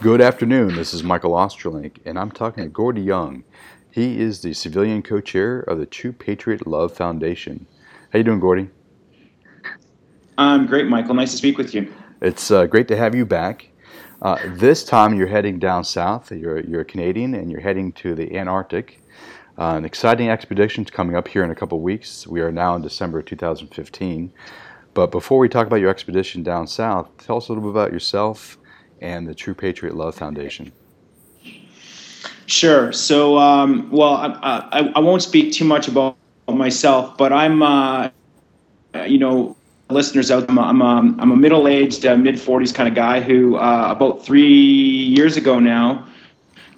Good afternoon. This is Michael Ostrolenk, and I'm talking to Geordie Young. He is the civilian co-chair of the True Patriot Love Foundation. How you doing, Geordie? I'm great, Michael. Nice to speak with you. It's uh, great to have you back. Uh, this time you're heading down south. You're, you're a Canadian, and you're heading to the Antarctic. Uh, an exciting expedition is coming up here in a couple weeks. We are now in December 2015. But before we talk about your expedition down south, tell us a little bit about yourself and the True Patriot Love Foundation. Sure. So, um, well, I, I, I, won't speak too much about myself, but I'm, uh, you know, listeners out, I'm a, I'm a, I'm a middle-aged, uh, mid-40s kind of guy who, uh, about three years ago now,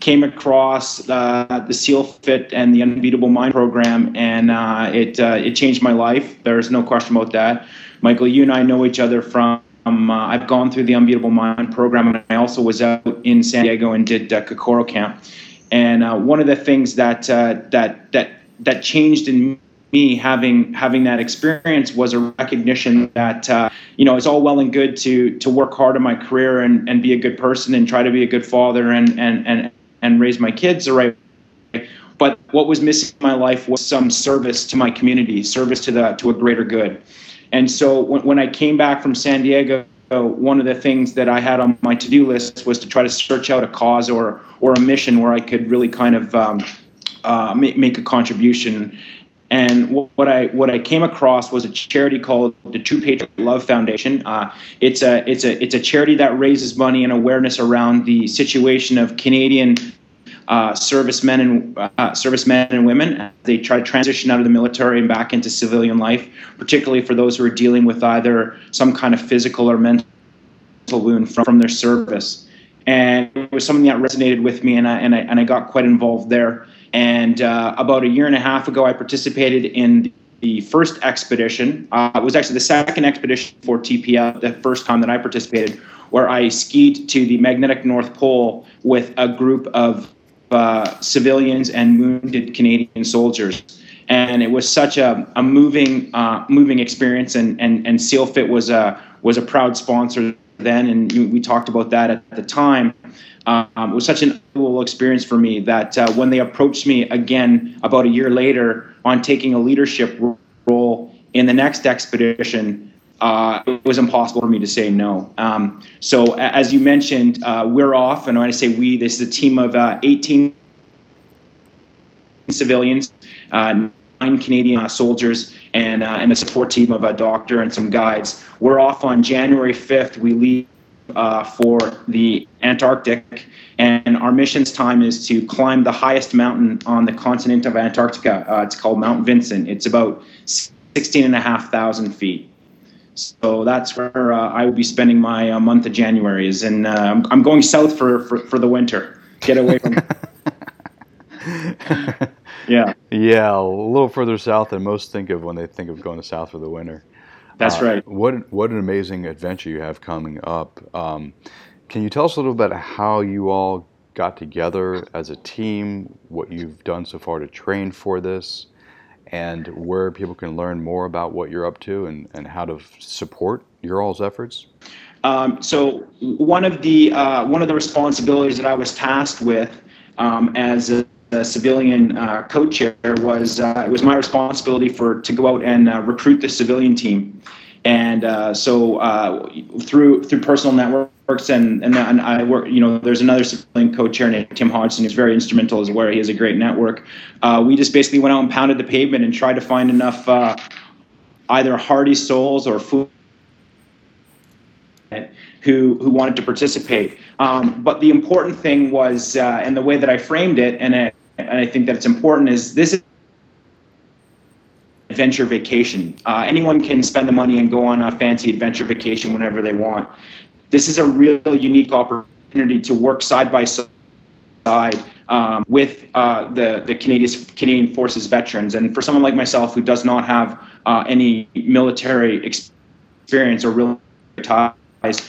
came across uh, the SEALFIT and the Unbeatable Mind program, and uh, it uh, it changed my life. There's no question about that. Michael, you and I know each other from um, uh, I've gone through the Unbeatable Mind program, and I also was out in San Diego and did uh, Kokoro camp. And uh, one of the things that uh, that that that changed in me having having that experience was a recognition that uh, you know it's all well and good to to work hard in my career and, and be a good person and try to be a good father and and and and raise my kids the right way. But what was missing in my life was some service to my community, service to the to a greater good. And so when, when I came back from San Diego, one of the things that I had on my to-do list was to try to search out a cause or or a mission where I could really kind of um, uh, make, make a contribution. And what I what I came across was a charity called the True Patriot Love Foundation. Uh, it's a it's a it's a charity that raises money and awareness around the situation of Canadian uh, servicemen and uh, servicemen and women. They try to transition out of the military and back into civilian life, particularly for those who are dealing with either some kind of physical or mental wound from, from their service. And it was something that resonated with me, and I and I, and I got quite involved there. And uh, about a year and a half ago, I participated in the first expedition. Uh, it was actually the second expedition for TPL, the first time that I participated, where I skied to the magnetic North Pole with a group of uh, civilians and wounded Canadian soldiers. And it was such a, a moving, uh, moving experience. And, and, and SEALFIT was a, was a proud sponsor then. And we talked about that at the time. Um, it was such an cool experience for me that uh, when they approached me again about a year later on taking a leadership role in the next expedition, uh, it was impossible for me to say no. Um, so, as you mentioned, uh, we're off, and when I say we, this is a team of uh, 18 civilians, uh, nine Canadian uh, soldiers, and uh, and a support team of a doctor and some guides. We're off on January 5th. We leave for the Antarctic, and our mission's time is to climb the highest mountain on the continent of Antarctica. it's called Mount Vinson. It's about 16 and a half thousand feet. So that's where uh, I will be spending my uh, month of January. Is and uh, I'm going south for, for, for the winter. Get away from. yeah. Yeah, a little further south than most think of when they think of going south for the winter. That's uh, right. What what an amazing adventure you have coming up. Um, can you tell us a little bit how you all got together as a team? What you've done so far to train for this? And where people can learn more about what you're up to and, and how to support your all's efforts? Um, so one of the uh, one of the responsibilities that I was tasked with um, as a, a civilian uh, co-chair was uh, it was my responsibility for to go out and uh, recruit the civilian team. And uh, so uh, through through personal networks and, and and I work, you know, there's another co-chair named Tim Hodgson who's very instrumental as well. He has a great network. Uh, we just basically went out and pounded the pavement and tried to find enough uh, either hardy souls or food who who wanted to participate. Um, but the important thing was, uh, and the way that I framed it, and I, and I think that it's important is this is adventure vacation. Uh, anyone can spend the money and go on a fancy adventure vacation whenever they want. This is a real unique opportunity to work side by side um, with uh, the the Canadian Canadian Forces veterans. And for someone like myself who does not have uh, any military experience or real ties,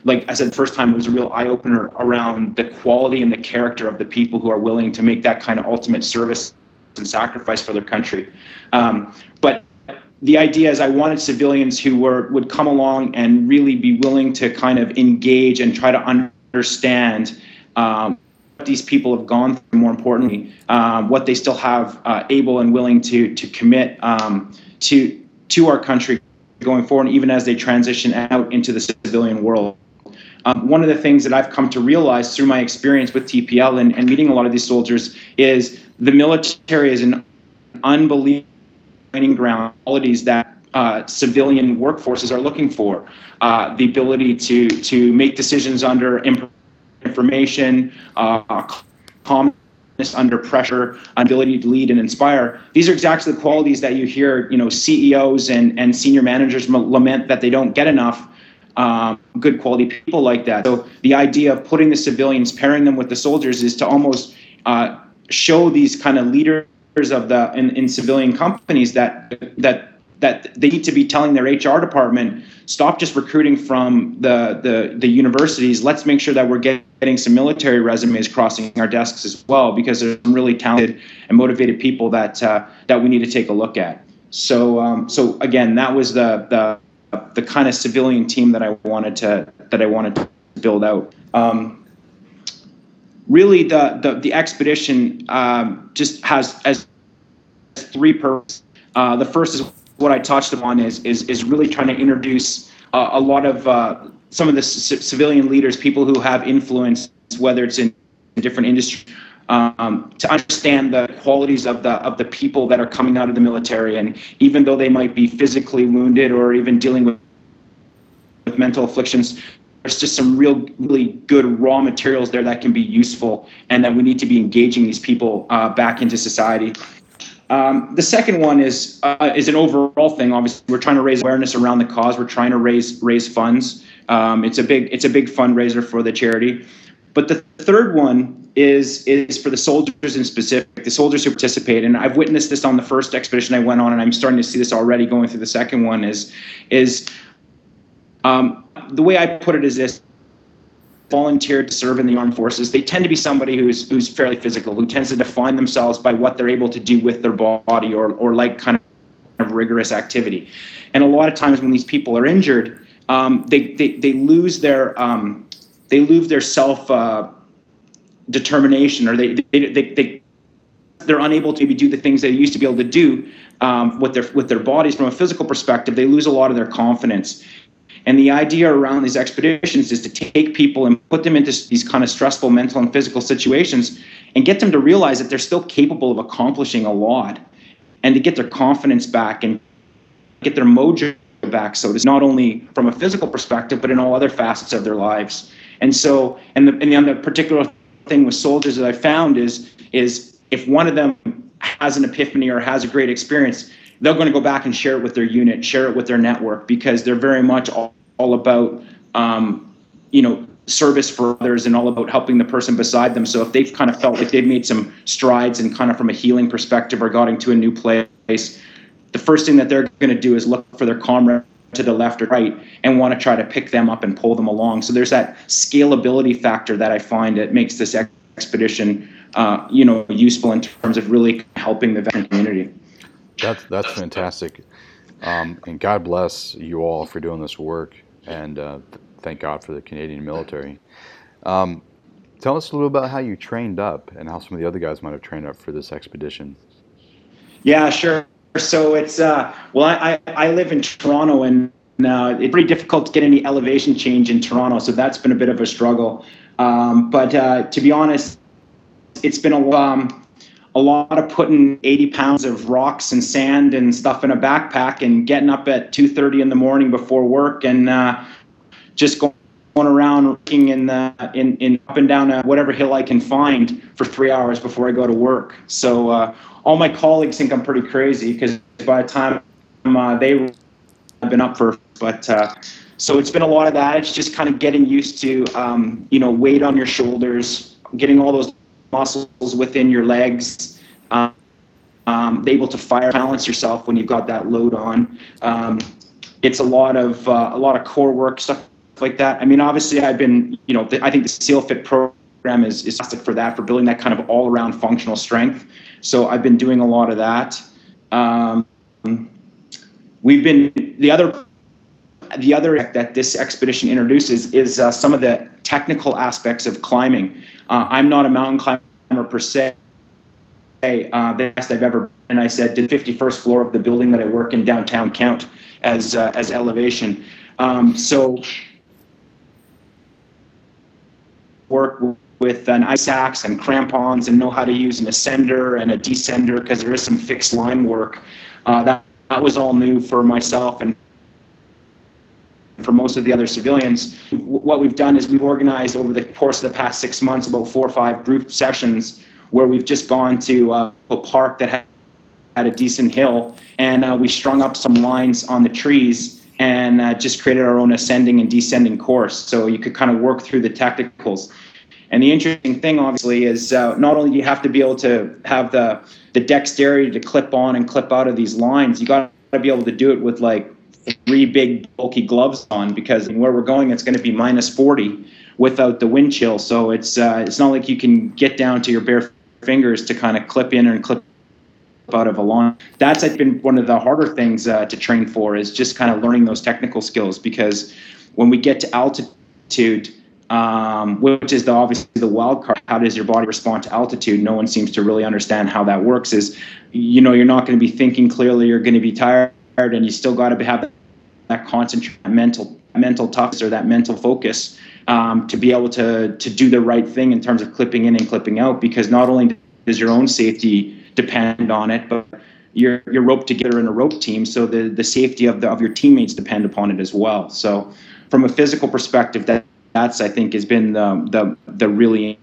like I said, first time it was a real eye opener around the quality and the character of the people who are willing to make that kind of ultimate service and sacrifice for their country. Um, but the idea is I wanted civilians who were would come along and really be willing to kind of engage and try to understand um, what these people have gone through. More importantly, uh, what they still have uh, able and willing to to commit um, to to our country going forward, even as they transition out into the civilian world. Um, one of the things that I've come to realize through my experience with TPL and, and meeting a lot of these soldiers is the military is an unbelievable training ground qualities that uh, civilian workforces are looking for. Uh, the ability to to make decisions under information, uh, calmness under pressure, ability to lead and inspire. These are exactly the qualities that you hear, you know, CEOs and and senior managers lament that they don't get enough um, good quality people like that. So the idea of putting the civilians, pairing them with the soldiers, is to almost uh, show these kind of leaders of the in, in civilian companies that that that they need to be telling their HR department, stop just recruiting from the, the, the universities. Let's make sure that we're getting some military resumes crossing our desks as well, because there's some really talented and motivated people that uh, that we need to take a look at. So um, so again, that was the the the kind of civilian team that I wanted to that I wanted to build out. Um, really, the the, the expedition um, just has as three purposes. Uh, the first is what I touched upon is is is really trying to introduce uh, a lot of uh, some of the c- civilian leaders, people who have influence, whether it's in different industries um, to understand the qualities of the of the people that are coming out of the military, and even though they might be physically wounded or even dealing with, with mental afflictions, there's just some real really good raw materials there that can be useful, and that we need to be engaging these people uh, back into society. Um, the second one is uh, is an overall thing. Obviously, we're trying to raise awareness around the cause. We're trying to raise raise funds. Um, it's a big it's a big fundraiser for the charity. But the third one is is for the soldiers in specific, the soldiers who participate. And I've witnessed this on the first expedition I went on, and I'm starting to see this already going through the second one. Is is um, the way I put it is this: volunteered to serve in the armed forces. They tend to be somebody who's who's fairly physical, who tends to define themselves by what they're able to do with their body, or or like kind of rigorous activity. And a lot of times when these people are injured, um, they, they they lose their um, they lose their self. Uh, determination or they, they, they, they they're unable to maybe do the things they used to be able to do um, with their with their bodies from a physical perspective they lose a lot of their confidence and the idea around these expeditions is to take people and put them into these kind of stressful mental and physical situations and get them to realize that they're still capable of accomplishing a lot and to get their confidence back and get their mojo back so it's not only from a physical perspective but in all other facets of their lives. And so and the, and the other particular thing with soldiers that I found is is if one of them has an epiphany or has a great experience, they're going to go back and share it with their unit, share it with their network because they're very much all, all about um, you know service for others and all about helping the person beside them. So if they've kind of felt like they've made some strides and kind of from a healing perspective or got into a new place, the first thing that they're going to do is look for their comrade to the left or right and want to try to pick them up and pull them along. So there's that scalability factor that I find that makes this expedition, uh, you know, useful in terms of really helping the veteran community. That's that's fantastic, um, and God bless you all for doing this work, and uh, thank God for the Canadian military. Um, tell us a little about how you trained up and how some of the other guys might have trained up for this expedition. Yeah, sure. So it's uh, well, I, I live in Toronto and uh, it's pretty difficult to get any elevation change in Toronto, so that's been a bit of a struggle. Um, but uh, to be honest, it's been a um, a lot of putting 80 pounds of rocks and sand and stuff in a backpack and getting up at 2:30 in the morning before work and uh, just going around working in the in, in up and down whatever hill I can find for three hours before I go to work. So uh, all my colleagues think I'm pretty crazy because by the time uh, they have been up for, but uh, so it's been a lot of that. It's just kind of getting used to, um, you know, weight on your shoulders, getting all those muscles within your legs, um, um, able to fire balance yourself when you've got that load on. Um, it's a lot of uh, a lot of core work stuff like that. I mean, obviously, I've been, you know, I think the SEALFIT program is is for that for building that kind of all around functional strength. So I've been doing a lot of that. Um, we've been the other the other that this expedition introduces is uh, some of the technical aspects of climbing. Uh, I'm not a mountain climber per se. Uh, the best I've ever and I said, did 51st floor of the building that I work in downtown count as uh, as elevation? Um, so work with an ice axe and crampons and know how to use an ascender and a descender because there is some fixed line work. Uh, that, that was all new for myself and for most of the other civilians. What we've done is we've organized over the course of the past six months about four or five group sessions where we've just gone to uh, a park that had, a decent hill and uh, we strung up some lines on the trees and uh, just created our own ascending and descending course. So you could kind of work through the technicals. And the interesting thing, obviously, is uh, not only do you have to be able to have the the dexterity to clip on and clip out of these lines, you got to be able to do it with like three big bulky gloves on because where we're going, it's going to be minus 40 without the wind chill. So it's uh, it's not like you can get down to your bare fingers to kind of clip in and clip out of a line. That's been one of the harder things uh, to train for is just kind of learning those technical skills because when we get to altitude um, which is the, obviously the wild card. How does your body respond to altitude? No one seems to really understand how that works. Is you know you're not going to be thinking clearly. You're going to be tired, and you still got to have that concentrate mental mental toughness or that mental focus um, to be able to to do the right thing in terms of clipping in and clipping out. Because not only does your own safety depend on it, but you're you're roped together in a rope team, so the the safety of the of your teammates depend upon it as well. So from a physical perspective, that that's I think has been the the, the really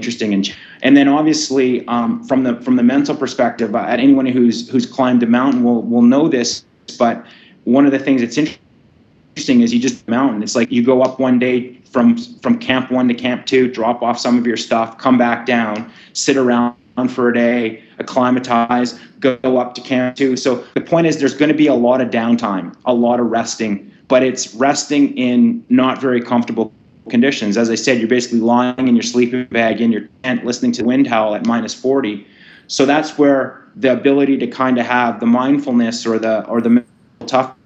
interesting and and then obviously um, from the from the mental perspective, uh, anyone who's who's climbed a mountain will will know this. But one of the things that's interesting is you just mountain. It's like you go up one day from from camp one to camp two, drop off some of your stuff, come back down, sit around for a day, acclimatize, go up to camp two. So the point is, there's going to be a lot of downtime, a lot of resting but it's resting in not very comfortable conditions. As I said, you're basically lying in your sleeping bag in your tent, listening to wind howl at minus 40. So that's where the ability to kind of have the mindfulness or the or the toughness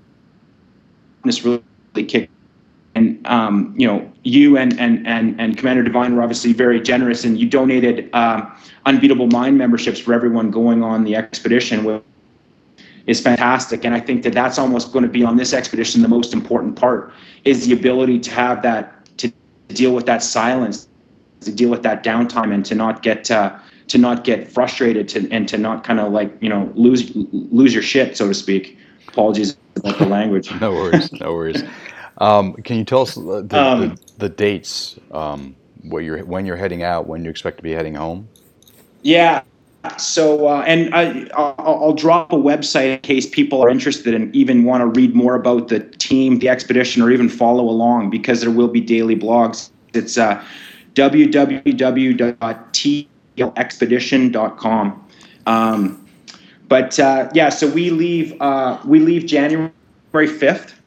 really kick. And um, you know, you and and and and Commander Divine were obviously very generous, and you donated um, unbeatable mind memberships for everyone going on the expedition. which is fantastic. And I think that that's almost going to be on this expedition the most important part is the ability to have that deal with that silence, to deal with that downtime, and to not get uh, to not get frustrated, to and to not kind of like you know lose lose your shit, so to speak. Apologies about the language. no worries, no worries. Um, can you tell us the, um, the, the dates, um, where you're when you're heading out, when you expect to be heading home? Yeah, so uh, and I, will drop a website in case people are interested and even want to read more about the team, the expedition, or even follow along because there will be daily blogs. It's uh, www.tplexpedition.com. Um, but uh, yeah, so we leave uh, we leave January fifth,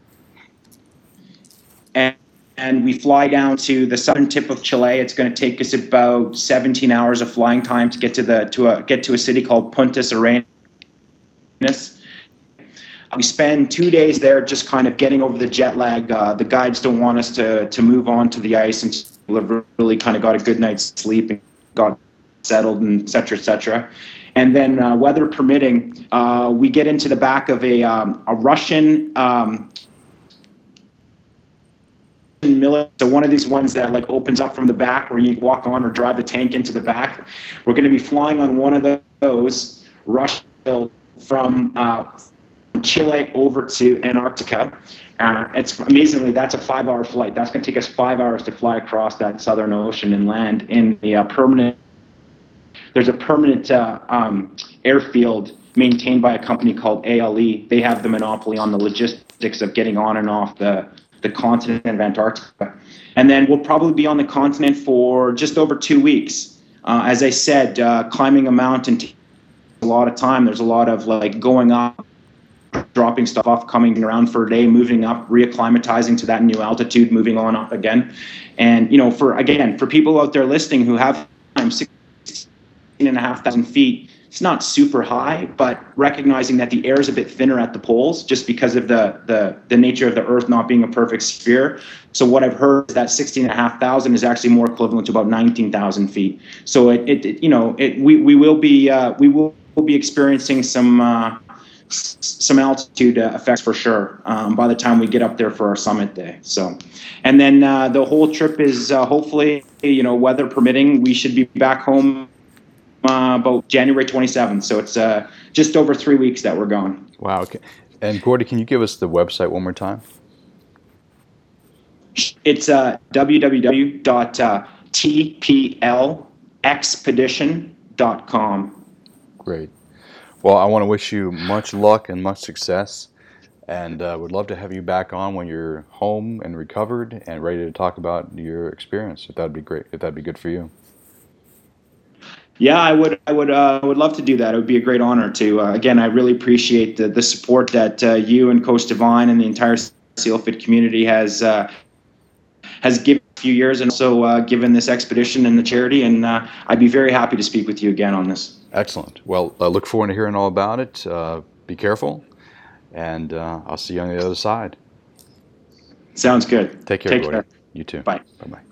and we fly down to the southern tip of Chile. It's going to take us about 17 hours of flying time to get to the to a get to a city called Puntas Arenas. We spend two days there, just kind of getting over the jet lag. Uh, the guides don't want us to to move on to the ice and really kind of got a good night's sleep and got settled and et cetera, et cetera. And then, uh, weather permitting, uh, we get into the back of a, um, a Russian um, so one of these ones that like opens up from the back where you walk on or drive the tank into the back. We're going to be flying on one of those rush from uh, Chile over to Antarctica. Uh, it's amazingly that's a five-hour flight. That's going to take us five hours to fly across that Southern Ocean and land in the uh, permanent. There's a permanent uh, um, airfield maintained by a company called ALE. They have the monopoly on the logistics of getting on and off the the continent of Antarctica. And then we'll probably be on the continent for just over two weeks. Uh, as I said, uh, climbing a mountain takes a lot of time. There's a lot of like going up, dropping stuff off, coming around for a day, moving up, reacclimatizing to that new altitude, moving on up again. And, you know, for again, for people out there listening who have 16 and a half thousand feet, it's not super high, but recognizing that the air is a bit thinner at the poles just because of the, the, the nature of the Earth not being a perfect sphere. So what I've heard is that 16,500 is actually more equivalent to about 19,000 feet. So it, it, it, you know, it, we, we will be, uh, we will be experiencing some, uh, some altitude uh, effects for sure um, by the time we get up there for our summit day. So, and then uh, the whole trip is uh, hopefully, you know, weather permitting, we should be back home uh, about January 27th. So it's uh, just over three weeks that we're gone. Wow. Okay. And Geordie, can you give us the website one more time? It's uh, www.tplexpedition.com. Great. Well, I want to wish you much luck and much success, and uh, would love to have you back on when you're home and recovered and ready to talk about your experience. If that'd be great, if that'd be good for you. Yeah, I would. I would. Uh, would love to do that. It would be a great honor to. Uh, again, I really appreciate the the support that uh, you and Coach Divine and the entire SEALFIT community has uh, has given a few years, and also uh, given this expedition and the charity. And uh, I'd be very happy to speak with you again on this. Excellent. Well, I look forward to hearing all about it. be careful, and I'll see you on the other side. Sounds good. Take care, Take Geordie. care. You too. Bye. Bye bye.